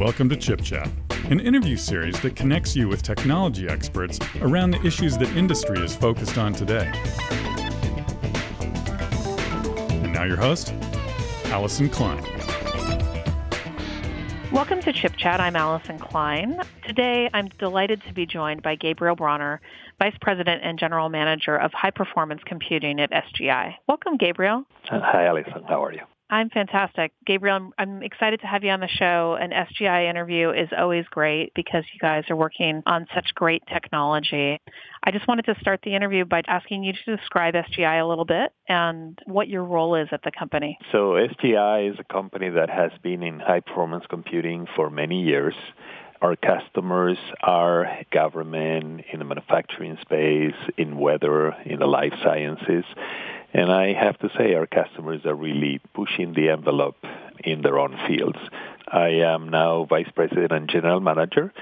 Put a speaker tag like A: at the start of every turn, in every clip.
A: Welcome to Chip Chat, an interview series that connects you with technology experts around the issues that industry is focused on today. And now your host, Allyson Klein.
B: Welcome to Chip Chat. I'm Allyson Klein. Today, I'm delighted to be joined by Gabriel Broner, Vice President and General Manager of High Performance Computing at SGI. Welcome, Gabriel.
C: Uh, hi, Allyson. How are you?
B: I'm fantastic. Gabriel, I'm, excited to have you on the show. An SGI interview is always great because you guys are working on such great technology. I just wanted to start the interview by asking you to describe SGI a little bit and what your role is at the company.
C: So SGI is a company that has been in high performance computing for many years. Our customers are government, in the manufacturing space, in weather, in the life sciences. And I have to say, our customers are really pushing the envelope in their own fields. I am now Vice President and General Manager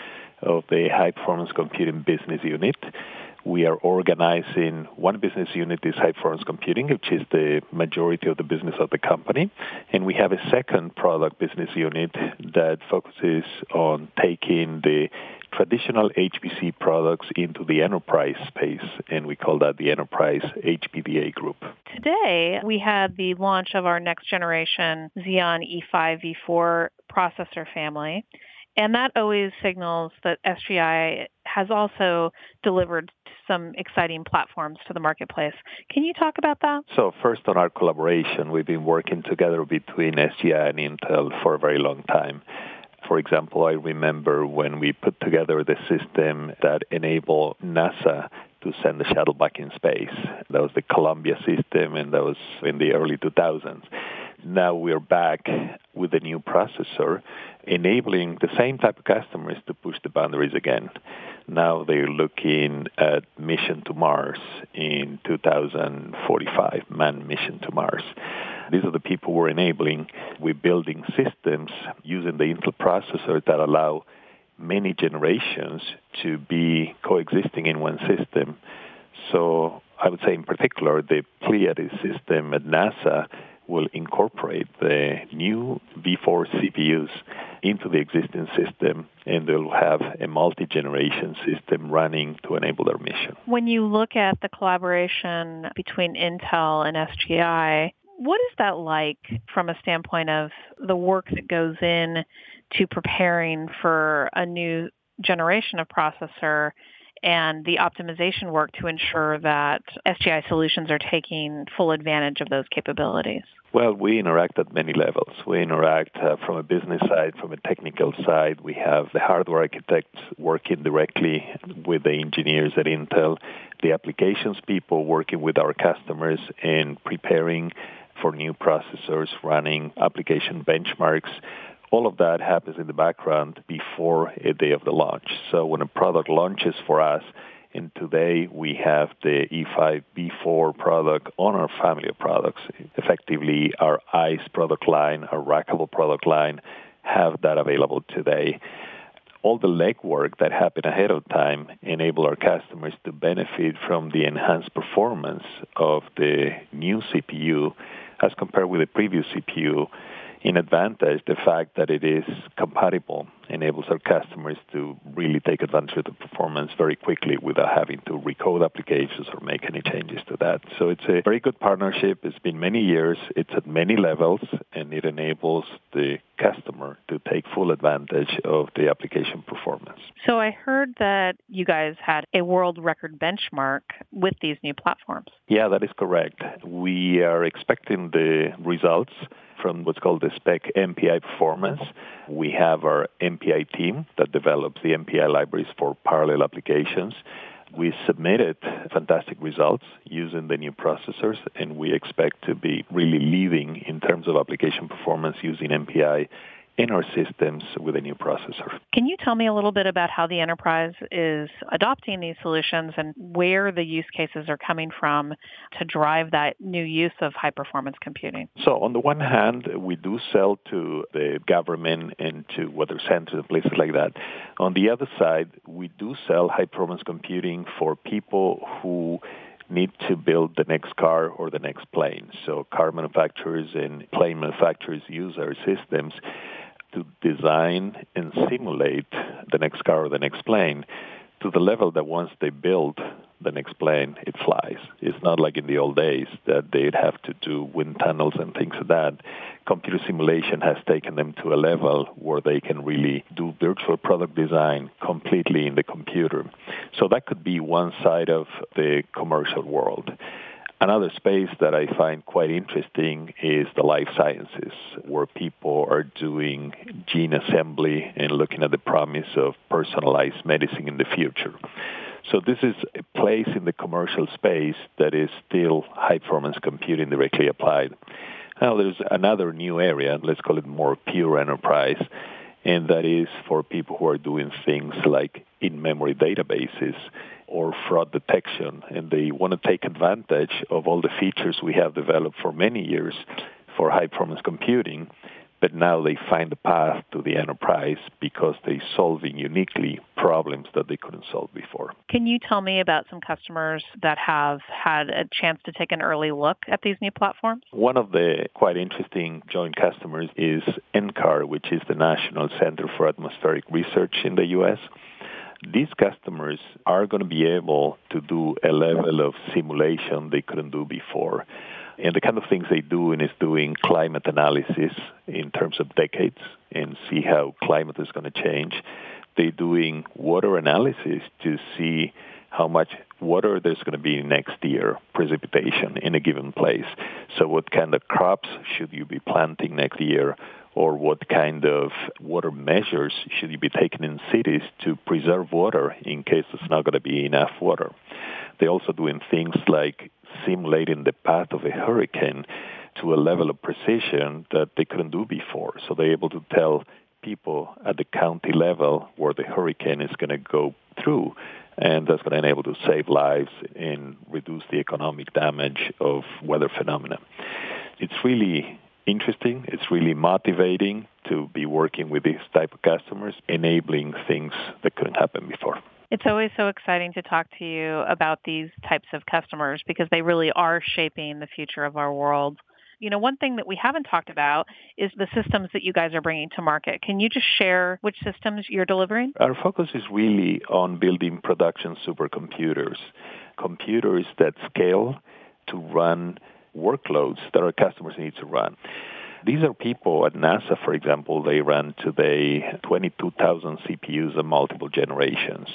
C: of the High Performance Computing Business Unit. We are organizing one business unit is high performance computing, which is the majority of the business of the company. And we have a second product business unit that focuses on taking the traditional HPC products into the enterprise space, and we call that the Enterprise HPDA Group.
B: Today, we had the launch of our next generation Xeon E5 V4 processor family. And that always signals that SGI has also delivered some exciting platforms to the marketplace. Can you talk about that?
C: So first on our collaboration, we've been working together between SGI and Intel for a very long time. For example, I remember when we put together the system that enabled NASA to send the shuttle back in space. That was the Columbia system, and that was in the early 2000s. Now we're back with a new processor, enabling the same type of customers to push the boundaries again. Now they're looking at mission to Mars in 2045, manned mission to Mars. These are the people we're enabling. We're building systems using the Intel processor that allow many generations to be coexisting in one system. So I would say in particular, the Pleiades system at NASA will incorporate the new V4 CPUs into the existing system, and they'll have a multi-generation system running to enable their mission.
B: When you look at the collaboration between Intel and SGI, what is that like from a standpoint of the work that goes in to preparing for a new generation of processor and the optimization work to ensure that SGI solutions are taking full advantage of those capabilities?
C: Well, we interact at many levels. We interact uh, from a business side, from a technical side. We have the hardware architects working directly with the engineers at Intel, the applications people working with our customers and preparing for new processors, running application benchmarks all of that happens in the background before a day of the launch. So when a product launches for us, and today we have the E5 V4 product on our family of products. Effectively, our ICE product line, our rackable product line, have that available today. All the legwork that happened ahead of time enable our customers to benefit from the enhanced performance of the new CPU as compared with the previous CPU in advantage, the fact that it is compatible enables our customers to really take advantage of the performance very quickly without having to recode applications or make any changes to that. So it's a very good partnership. It's been many years. It's at many levels, and it enables the customer to take full advantage of the application performance.
B: So I heard that you guys had a world record benchmark with these new platforms.
C: Yeah, that is correct. We are expecting the results from what's called the SPEC MPI performance. We have our MPI team that develops the MPI libraries for parallel applications. We submitted fantastic results using the new processors, and we expect to be really leading in terms of application performance using MPI in our systems with a new processor.
B: Can you tell me a little bit about how the enterprise is adopting these solutions and where the use cases are coming from to drive that new use of high performance computing?
C: So on the one hand, we do sell to the government and to weather centers and places like that. On the other side, we do sell high performance computing for people who need to build the next car or the next plane. So car manufacturers and plane manufacturers use our systems to design and simulate the next car or the next plane to the level that once they build the next plane, it flies. It's not like in the old days that they'd have to do wind tunnels and things like that. Computer simulation has taken them to a level where they can really do virtual product design completely in the computer. So that could be one side of the commercial world. Another space that I find quite interesting is the life sciences, where people are doing gene assembly and looking at the promise of personalized medicine in the future. So this is a place in the commercial space that is still high performance computing directly applied. Now there's another new area, let's call it more pure enterprise, and that is for people who are doing things like in-memory databases or fraud detection, and they want to take advantage of all the features we have developed for many years for high performance computing, but now they find the path to the enterprise because they're solving uniquely problems that they couldn't solve before.
B: Can you tell me about some customers that have had a chance to take an early look at these new platforms?
C: One of the quite interesting joint customers is NCAR, which is the National Center for Atmospheric Research in the U.S these customers are going to be able to do a level of simulation they couldn't do before. And the kind of things they do is doing climate analysis in terms of decades and see how climate is going to change. They're doing water analysis to see how much water there's going to be next year, precipitation in a given place. So what kind of crops should you be planting next year? Or what kind of water measures should you be taking in cities to preserve water in case there's not going to be enough water. They're also doing things like simulating the path of a hurricane to a level of precision that they couldn't do before. So they're able to tell people at the county level where the hurricane is going to go through and that's going to enable to save lives and reduce the economic damage of weather phenomena. It's really interesting. It's really motivating to be working with these type of customers, enabling things that couldn't happen before.
B: It's always so exciting to talk to you about these types of customers because they really are shaping the future of our world. You know, one thing that we haven't talked about is the systems that you guys are bringing to market. Can you just share which systems you're delivering?
C: Our focus is really on building production supercomputers, computers that scale to run workloads that our customers need to run. These are people at NASA, for example, they run today 22,000 CPUs of multiple generations.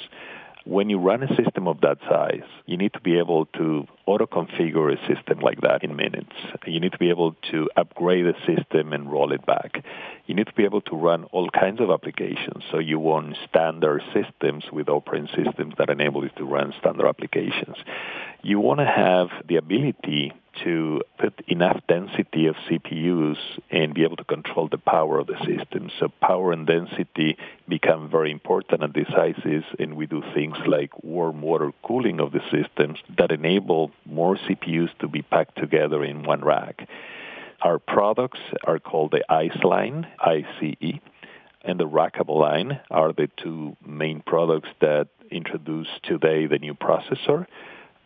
C: When you run a system of that size, you need to be able to auto-configure a system like that in minutes. You need to be able to upgrade the system and roll it back. You need to be able to run all kinds of applications. So you want standard systems with operating systems that enable you to run standard applications. You want to have the ability to put enough density of CPUs and be able to control the power of the system. So power and density become very important at these sizes, and we do things like warm water cooling of the systems that enable more CPUs to be packed together in one rack. Our products are called the ICE line, ICE, and the Rackable line are the two main products that introduce today the new processor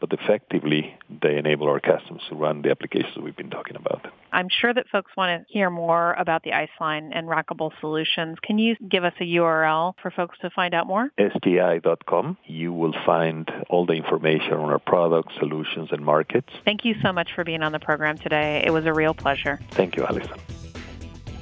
C: but effectively they enable our customers to run the applications we've been talking about.
B: I'm sure that folks want to hear more about the IceLine and Rackable solutions. Can you give us a URL for folks to find out more?
C: SGI.com. You will find all the information on our products, solutions, and markets.
B: Thank you so much for being on the program today. It was a real pleasure.
C: Thank you, Allyson.